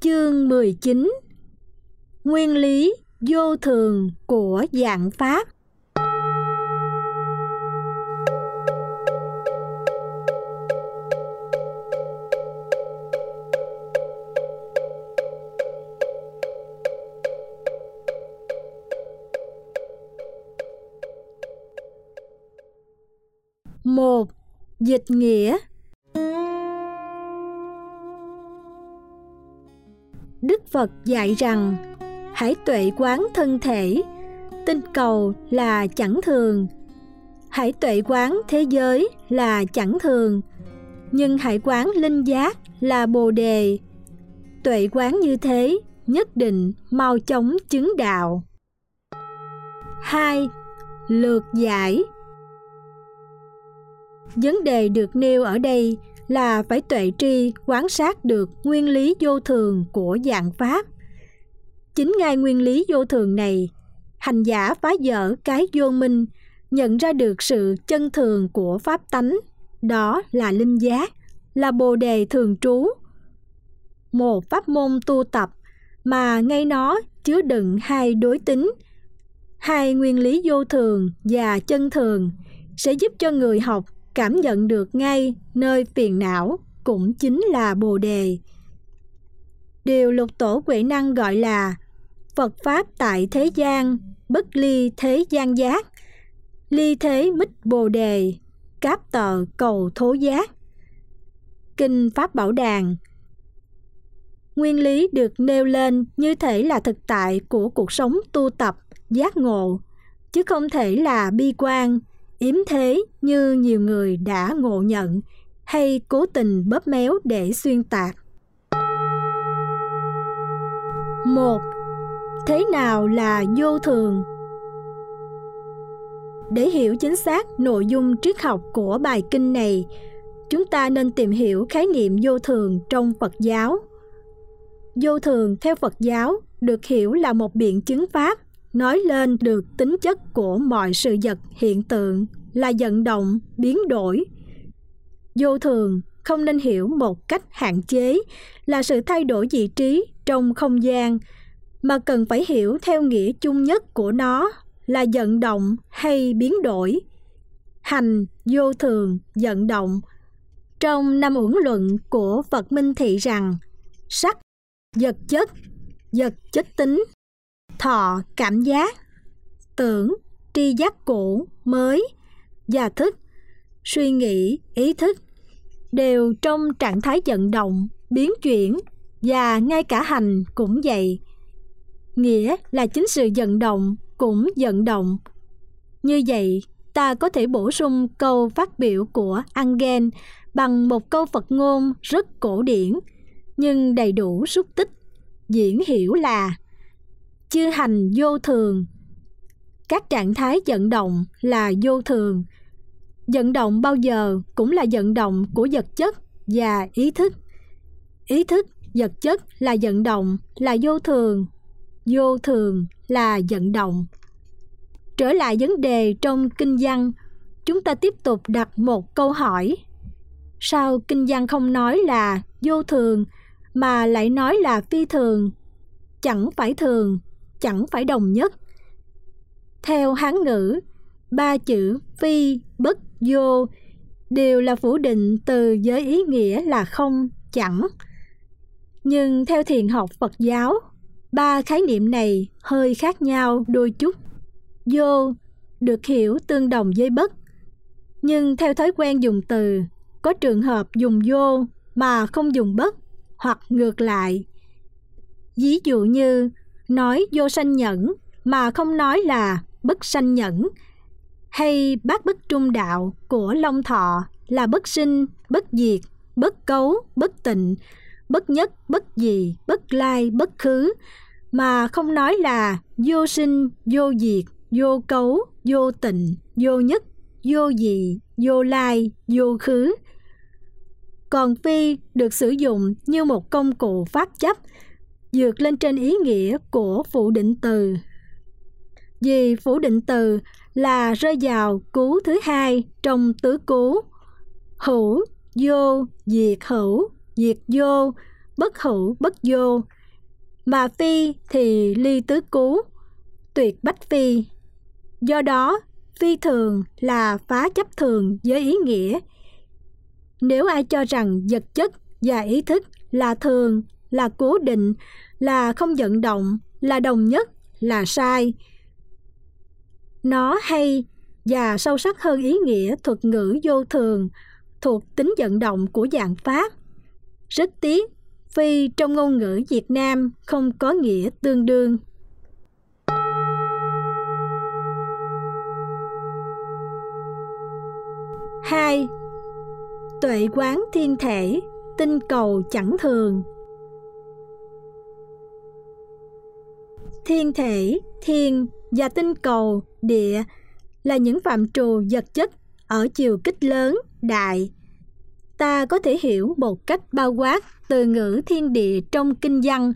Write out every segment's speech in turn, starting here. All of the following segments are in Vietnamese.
Chương 19 Nguyên lý vô thường của dạng Pháp. Một Dịch nghĩa. Phật dạy rằng hãy tuệ quán thân thể, tinh cầu là chẳng thường. Hãy tuệ quán thế giới là chẳng thường, nhưng hãy quán linh giác là bồ đề. Tuệ quán như thế nhất định mau chóng chứng đạo. 2. Lược giải Vấn đề được nêu ở đây là phải tuệ tri quán sát được nguyên lý vô thường của dạng pháp. Chính ngay nguyên lý vô thường này, hành giả phá dở cái vô minh, nhận ra được sự chân thường của pháp tánh, đó là linh giác, là bồ đề thường trú. Một pháp môn tu tập mà ngay nó chứa đựng hai đối tính, hai nguyên lý vô thường và chân thường sẽ giúp cho người học cảm nhận được ngay nơi phiền não cũng chính là bồ đề. Điều lục tổ Huệ năng gọi là phật pháp tại thế gian, bất ly thế gian giác. Ly thế mít bồ đề, cáp tờ cầu thố giác. Kinh pháp bảo đàn. Nguyên lý được nêu lên như thể là thực tại của cuộc sống tu tập, giác ngộ, chứ không thể là bi quan yếm thế như nhiều người đã ngộ nhận hay cố tình bóp méo để xuyên tạc. một Thế nào là vô thường? Để hiểu chính xác nội dung triết học của bài kinh này, chúng ta nên tìm hiểu khái niệm vô thường trong Phật giáo. Vô thường theo Phật giáo được hiểu là một biện chứng pháp nói lên được tính chất của mọi sự vật hiện tượng là vận động, biến đổi. Vô thường, không nên hiểu một cách hạn chế là sự thay đổi vị trí trong không gian, mà cần phải hiểu theo nghĩa chung nhất của nó là vận động hay biến đổi. Hành, vô thường, vận động. Trong năm uẩn luận của phật minh thị rằng, sắc, vật chất vật chất tính, thọ, cảm giác, tưởng, tri giác cũ, mới và thức, suy nghĩ, ý thức đều trong trạng thái vận động, biến chuyển và ngay cả hành cũng vậy. Nghĩa là chính sự vận động cũng vận động. Như vậy, ta có thể bổ sung câu phát biểu của Angen bằng một câu Phật ngôn rất cổ điển, nhưng đầy đủ xúc tích, diễn hiểu là chư hành vô thường. Các trạng thái vận động là vô thường vận động bao giờ cũng là vận động của vật chất và ý thức. Ý thức, vật chất là vận động, là vô thường. Vô thường là vận động. Trở lại vấn đề trong kinh văn, chúng ta tiếp tục đặt một câu hỏi. Sao kinh văn không nói là vô thường, mà lại nói là phi thường? Chẳng phải thường, chẳng phải đồng nhất. Theo hán ngữ, ba chữ phi bất vô, đều là phủ định từ giới ý nghĩa là không, chẳng. Nhưng theo thiền học phật giáo, ba khái niệm này hơi khác nhau đôi chút. Vô được hiểu tương đồng với bất, nhưng theo thói quen dùng từ, có trường hợp dùng vô mà không dùng bất, hoặc ngược lại. Ví dụ như, nói vô sanh nhẫn mà không nói là bất sanh nhẫn hay bát bất trung đạo của Long Thọ là bất sinh, bất diệt, bất cấu, bất tịnh, bất nhất, bất gì, bất lai, bất khứ, mà không nói là vô sinh, vô diệt, vô cấu, vô tịnh, vô nhất, vô gì, vô lai, vô khứ. Còn phi được sử dụng như một công cụ pháp chấp, dược lên trên ý nghĩa của phủ định từ. Vì phủ định từ là rơi vào cú thứ hai trong tứ cú. Hữu, vô, diệt hữu, diệt vô, bất hữu, bất vô. Mà phi thì ly tứ cú, tuyệt bách phi. Do đó, phi thường là phá chấp thường với ý nghĩa. Nếu ai cho rằng vật chất và ý thức là thường, là cố định, là không vận động, là đồng nhất, là sai nó hay và sâu sắc hơn ý nghĩa thuật ngữ vô thường thuộc tính vận động của dạng pháp. Rất tiếc, phi trong ngôn ngữ việt nam không có nghĩa tương đương. Hai, tuệ quán thiên thể, tinh cầu chẳng thường. Thiên thể, thiên và tinh cầu địa là những phạm trù vật chất ở chiều kích lớn, đại. Ta có thể hiểu một cách bao quát từ ngữ thiên địa trong kinh văn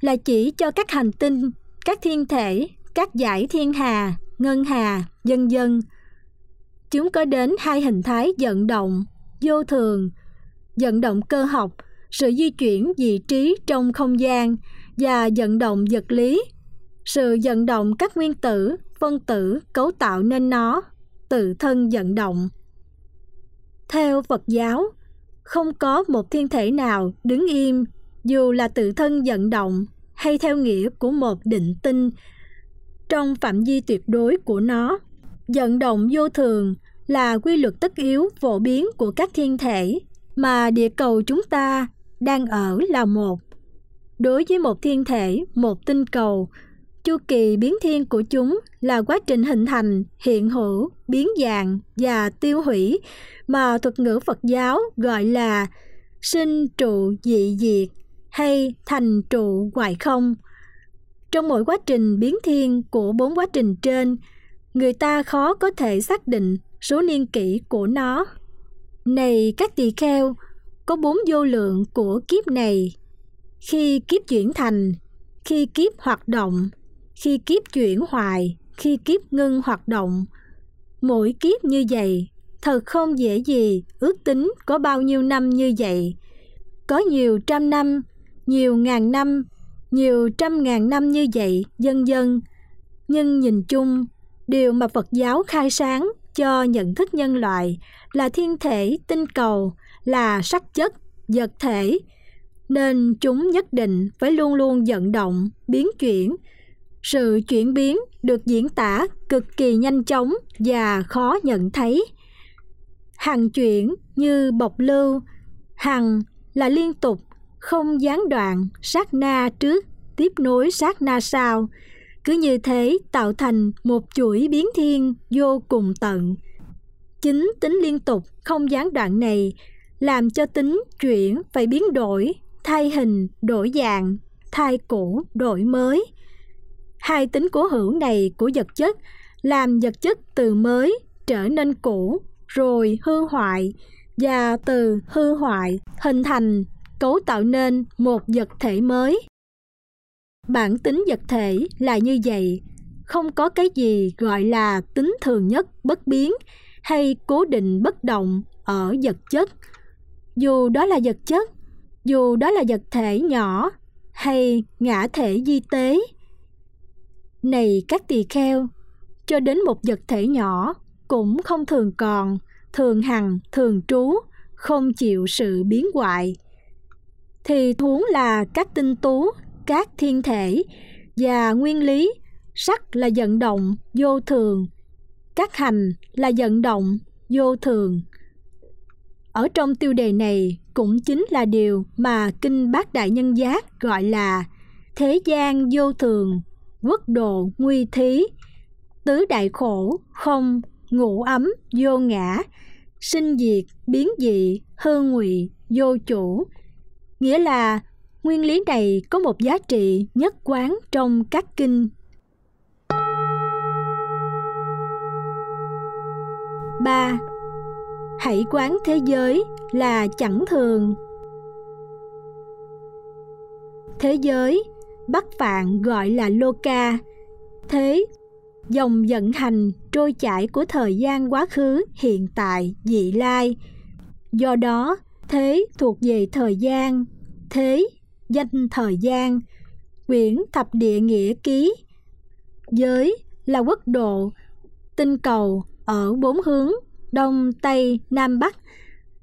là chỉ cho các hành tinh, các thiên thể, các giải thiên hà, ngân hà, dân dân. Chúng có đến hai hình thái vận động, vô thường, vận động cơ học, sự di chuyển vị trí trong không gian và vận động vật lý, sự vận động các nguyên tử phân tử cấu tạo nên nó, tự thân vận động. Theo phật giáo, không có một thiên thể nào đứng im dù là tự thân vận động hay theo nghĩa của một định tinh. Trong phạm vi tuyệt đối của nó, vận động vô thường là quy luật tất yếu phổ biến của các thiên thể mà địa cầu chúng ta đang ở là một. Đối với một thiên thể, một tinh cầu chu kỳ biến thiên của chúng là quá trình hình thành, hiện hữu, biến dạng và tiêu hủy mà thuật ngữ phật giáo gọi là sinh trụ dị diệt hay thành trụ hoại không. Trong mỗi quá trình biến thiên của bốn quá trình trên, người ta khó có thể xác định số niên kỷ của nó. Này các tỳ kheo, có bốn vô lượng của kiếp này. Khi kiếp chuyển thành, khi kiếp hoạt động khi kiếp chuyển hoài, khi kiếp ngưng hoạt động, mỗi kiếp như vậy, thật không dễ gì ước tính có bao nhiêu năm như vậy. Có nhiều trăm năm, nhiều ngàn năm, nhiều trăm ngàn năm như vậy dân dân nhưng nhìn chung, điều mà phật giáo khai sáng cho nhận thức nhân loại là thiên thể, tinh cầu, là sắc chất, vật thể. Nên chúng nhất định phải luôn luôn vận động, biến chuyển sự chuyển biến được diễn tả cực kỳ nhanh chóng và khó nhận thấy. Hằng chuyển như bộc lưu, hằng là liên tục, không gián đoạn, sát na trước, tiếp nối sát na sau. Cứ như thế tạo thành một chuỗi biến thiên vô cùng tận. Chính tính liên tục, không gián đoạn này làm cho tính chuyển phải biến đổi, thay hình, đổi dạng, thay cũ, đổi mới hai tính cố hữu này của vật chất làm vật chất từ mới trở nên cũ, rồi hư hoại, và từ hư hoại hình thành, cấu tạo nên một vật thể mới. Bản tính vật thể là như vậy. Không có cái gì gọi là tính thường nhất bất biến hay cố định bất động ở vật chất. Dù đó là vật chất, dù đó là vật thể nhỏ hay ngã thể di tế này các tỳ kheo, cho đến một vật thể nhỏ cũng không thường còn, thường hằng, thường trú, không chịu sự biến hoại. Thì huống là các tinh tú, các thiên thể và nguyên lý, sắc là vận động, vô thường, các hành là vận động, vô thường. Ở trong tiêu đề này cũng chính là điều mà kinh bát đại nhân giác gọi là thế gian vô thường quốc độ nguy thí. Tứ đại khổ không ngũ ấm vô ngã. Sinh diệt biến dị hư ngụy vô chủ. Nghĩa là nguyên lý này có một giá trị nhất quán trong các kinh. Ba, hãy quán thế giới là chẳng thường. Thế giới bắc phạn gọi là loka thế, dòng vận hành trôi chảy của thời gian quá khứ, hiện tại, dị lai. Do đó, thế thuộc về thời gian, thế danh thời gian, quyển thập địa nghĩa ký. Giới là quốc độ, tinh cầu ở bốn hướng, đông, tây, nam, bắc,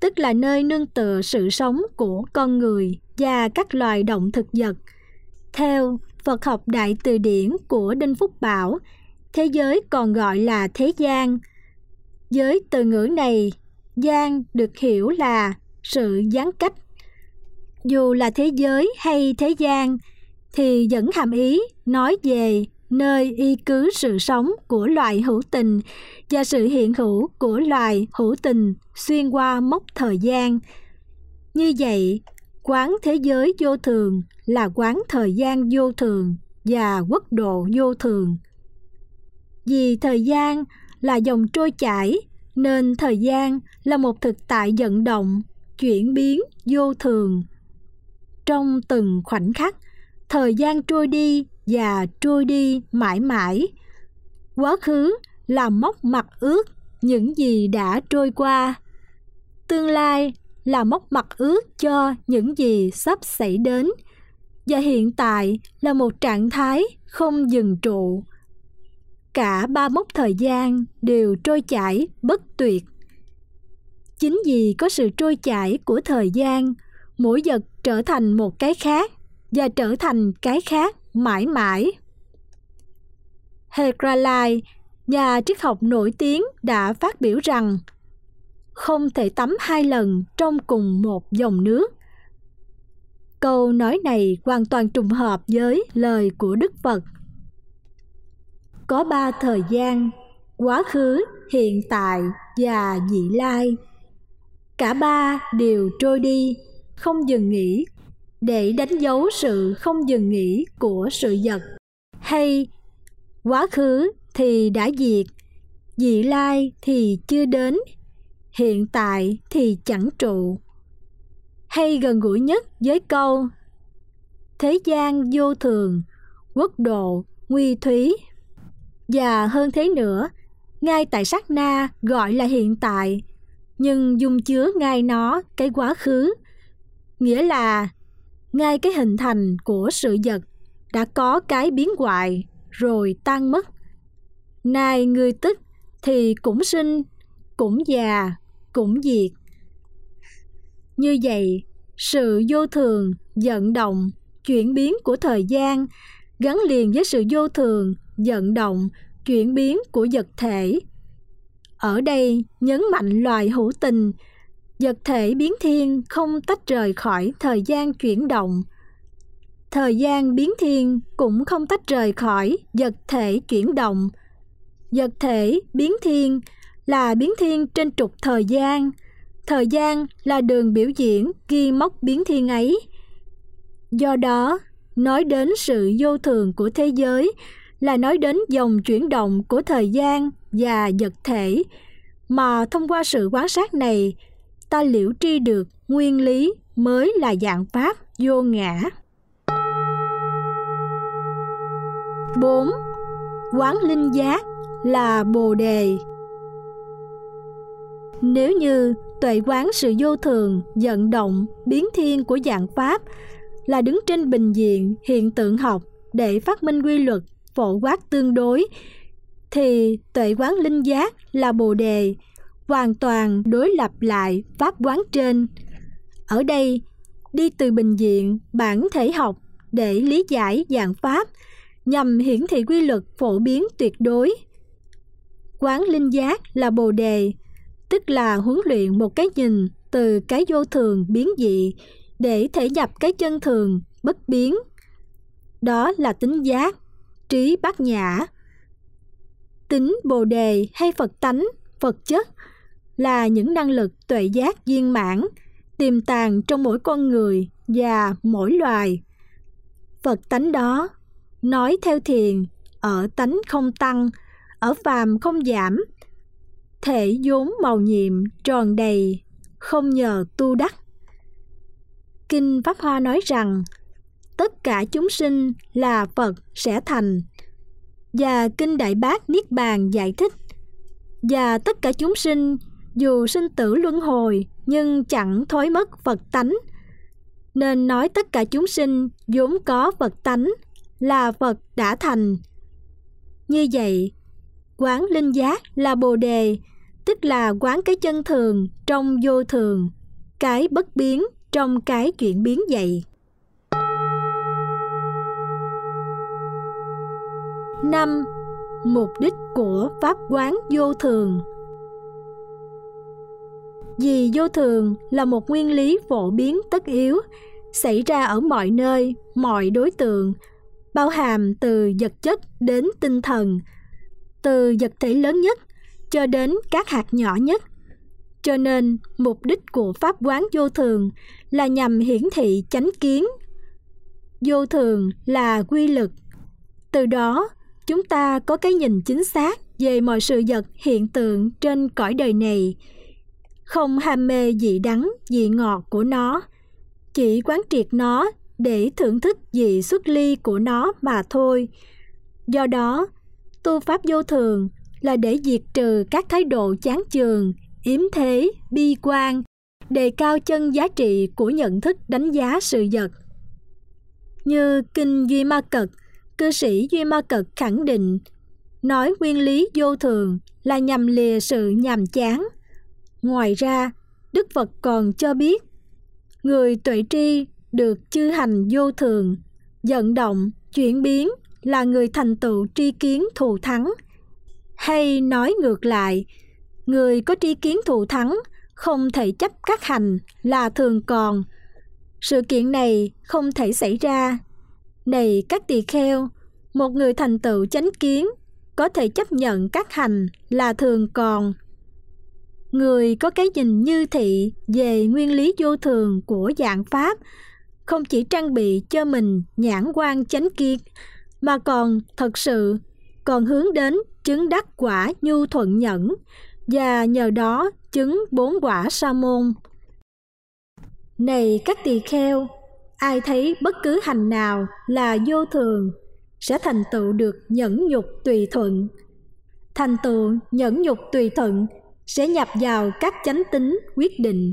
tức là nơi nương tựa sự sống của con người và các loài động thực vật theo Phật học Đại Từ Điển của Đinh Phúc Bảo, thế giới còn gọi là thế gian. Giới từ ngữ này, gian được hiểu là sự gián cách. Dù là thế giới hay thế gian, thì vẫn hàm ý nói về nơi y cứ sự sống của loài hữu tình và sự hiện hữu của loài hữu tình xuyên qua mốc thời gian. Như vậy, quán thế giới vô thường là quán thời gian vô thường và quốc độ vô thường. Vì thời gian là dòng trôi chảy nên thời gian là một thực tại vận động, chuyển biến vô thường. Trong từng khoảnh khắc, thời gian trôi đi và trôi đi mãi mãi. Quá khứ là mốc mặt ước những gì đã trôi qua. Tương lai là mốc mặt ước cho những gì sắp xảy đến. Và hiện tại là một trạng thái không dừng trụ. Cả ba mốc thời gian đều trôi chảy bất tuyệt. Chính vì có sự trôi chảy của thời gian mỗi vật trở thành một cái khác và trở thành cái khác mãi mãi. Hegralai, nhà triết học nổi tiếng đã phát biểu rằng không thể tắm hai lần trong cùng một dòng nước. Câu nói này hoàn toàn trùng hợp với lời của Đức Phật. Có ba thời gian, quá khứ, hiện tại và vị lai. Cả ba đều trôi đi, không dừng nghỉ, để đánh dấu sự không dừng nghỉ của sự vật. Hay quá khứ thì đã diệt, vị lai thì chưa đến hiện tại thì chẳng trụ. Hay gần gũi nhất với câu, thế gian vô thường, quốc độ nguy thúy. Và hơn thế nữa ngay tại sát na gọi là hiện tại, nhưng dung chứa ngay nó cái quá khứ, nghĩa là ngay cái hình thành của sự vật đã có cái biến hoại rồi tan mất. Nay người tức thì cũng sinh, cũng già cũng diệt. Như vậy, sự vô thường, vận động, chuyển biến của thời gian gắn liền với sự vô thường, vận động, chuyển biến của vật thể. Ở đây, nhấn mạnh loài hữu tình, vật thể biến thiên không tách rời khỏi thời gian chuyển động. Thời gian biến thiên cũng không tách rời khỏi vật thể chuyển động. Vật thể biến thiên là biến thiên trên trục thời gian thời gian là đường biểu diễn ghi mốc biến thiên ấy do đó, nói đến sự vô thường của thế giới là nói đến dòng chuyển động của thời gian và vật thể mà thông qua sự quan sát này, ta liễu tri được nguyên lý mới là dạng pháp vô ngã 4. Quán linh giác là Bồ đề. Nếu như tuệ quán sự vô thường, vận động, biến thiên của dạng pháp là đứng trên bình diện hiện tượng học để phát minh quy luật phổ quát tương đối, thì tuệ quán linh giác là bồ đề, hoàn toàn đối lập lại pháp quán trên. Ở đây, đi từ bình diện bản thể học để lý giải dạng pháp nhằm hiển thị quy luật phổ biến tuyệt đối. Quán linh giác là bồ đề, tức là huấn luyện một cái nhìn từ cái vô thường biến dị để thể nhập cái chân thường bất biến. Đó là tính giác, trí bát nhã. Tính bồ đề hay Phật tánh, Phật chất là những năng lực tuệ giác viên mãn, tiềm tàng trong mỗi con người và mỗi loài. Phật tánh đó, nói theo thiền, ở tánh không tăng, ở phàm không giảm, thể vốn màu nhiệm tròn đầy không nhờ tu đắc. Kinh pháp hoa nói rằng tất cả chúng sinh là phật sẽ thành. Và kinh đại bác niết bàn giải thích và tất cả chúng sinh dù sinh tử luân hồi nhưng chẳng thối mất phật tánh. Nên nói tất cả chúng sinh vốn có phật tánh là Phật đã thành. Như vậy, quán linh giác là Bồ đề, tức là quán cái chân thường trong vô thường, cái bất biến trong cái chuyển biến vậy. năm Mục đích của Pháp quán vô thường Vì vô thường là một nguyên lý phổ biến tất yếu, xảy ra ở mọi nơi, mọi đối tượng, bao hàm từ vật chất đến tinh thần, từ vật thể lớn nhất cho đến các hạt nhỏ nhất. Cho nên, mục đích của Pháp quán vô thường là nhằm hiển thị chánh kiến. Vô thường là quy lực. Từ đó, chúng ta có cái nhìn chính xác về mọi sự vật hiện tượng trên cõi đời này không ham mê vị đắng vị ngọt của nó chỉ quán triệt nó để thưởng thức vị xuất ly của nó mà thôi do đó tu pháp vô thường là để diệt trừ các thái độ chán chường yếm thế bi quan đề cao chân giá trị của nhận thức đánh giá sự vật như kinh duy ma cật cư sĩ Duy Ma Cật khẳng định nói nguyên lý vô thường là nhằm lìa sự nhàm chán. Ngoài ra, Đức Phật còn cho biết người tuệ tri được chư hành vô thường, vận động, chuyển biến là người thành tựu tri kiến thù thắng. Hay nói ngược lại, người có tri kiến thù thắng không thể chấp các hành là thường còn. Sự kiện này không thể xảy ra này các tỳ kheo, một người thành tựu chánh kiến có thể chấp nhận các hành là thường còn. Người có cái nhìn như thị về nguyên lý vô thường của dạng Pháp không chỉ trang bị cho mình nhãn quan chánh kiến mà còn thật sự còn hướng đến chứng đắc quả nhu thuận nhẫn và nhờ đó chứng bốn quả sa môn. Này các tỳ kheo, ai thấy bất cứ hành nào là vô thường sẽ thành tựu được nhẫn nhục tùy thuận. Thành tựu nhẫn nhục tùy thuận sẽ nhập vào các chánh tính quyết định.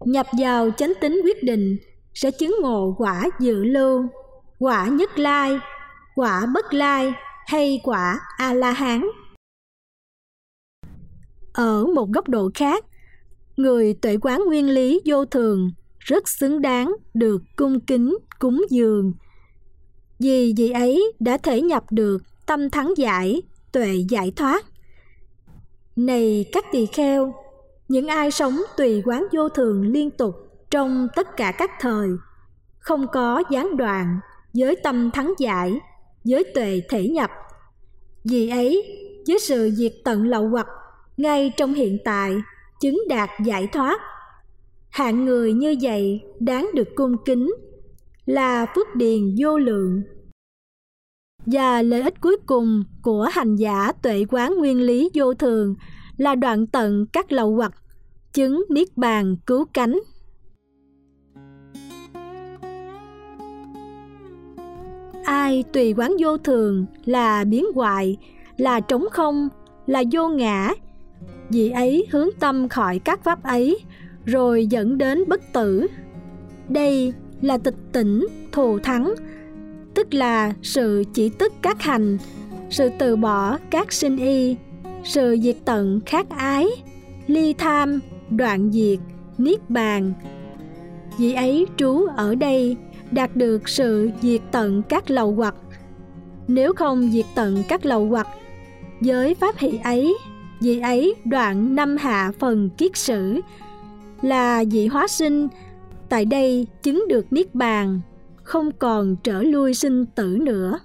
Nhập vào chánh tính quyết định sẽ chứng ngộ quả dự lưu quả nhất lai quả bất lai hay quả a la hán ở một góc độ khác, người tuệ quán nguyên lý vô thường rất xứng đáng được cung kính, cúng dường. Vì vị ấy đã thể nhập được tâm thắng giải, tuệ giải thoát. Này các tỳ kheo, những ai sống tùy quán vô thường liên tục trong tất cả các thời, không có gián đoạn với tâm thắng giải với tuệ thể nhập. Vì ấy với sự diệt tận lậu hoặc ngay trong hiện tại, chứng đạt giải thoát. Hạng người như vậy đáng được cung kính là phước điền vô lượng. Và lợi ích cuối cùng của hành giả tuệ quán nguyên lý vô thường là đoạn tận các lậu hoặc, chứng niết bàn cứu cánh. Ai tùy quán vô thường là biến hoại, là trống không, là vô ngã. Vì ấy hướng tâm khỏi các pháp ấy, rồi dẫn đến bất tử. Đây là tịch tỉnh, thù thắng, tức là sự chỉ tức các hành, sự từ bỏ các sinh y, sự diệt tận khát ái, ly tham, đoạn diệt, niết bàn. Vị ấy trú ở đây đạt được sự diệt tận các lầu hoặc. Nếu không diệt tận các lầu hoặc với pháp hỷ ấy, vị ấy đoạn năm hạ phần kiết sử, là vị hóa sinh. Tại đây chứng được niết bàn, không còn trở lui sinh tử nữa.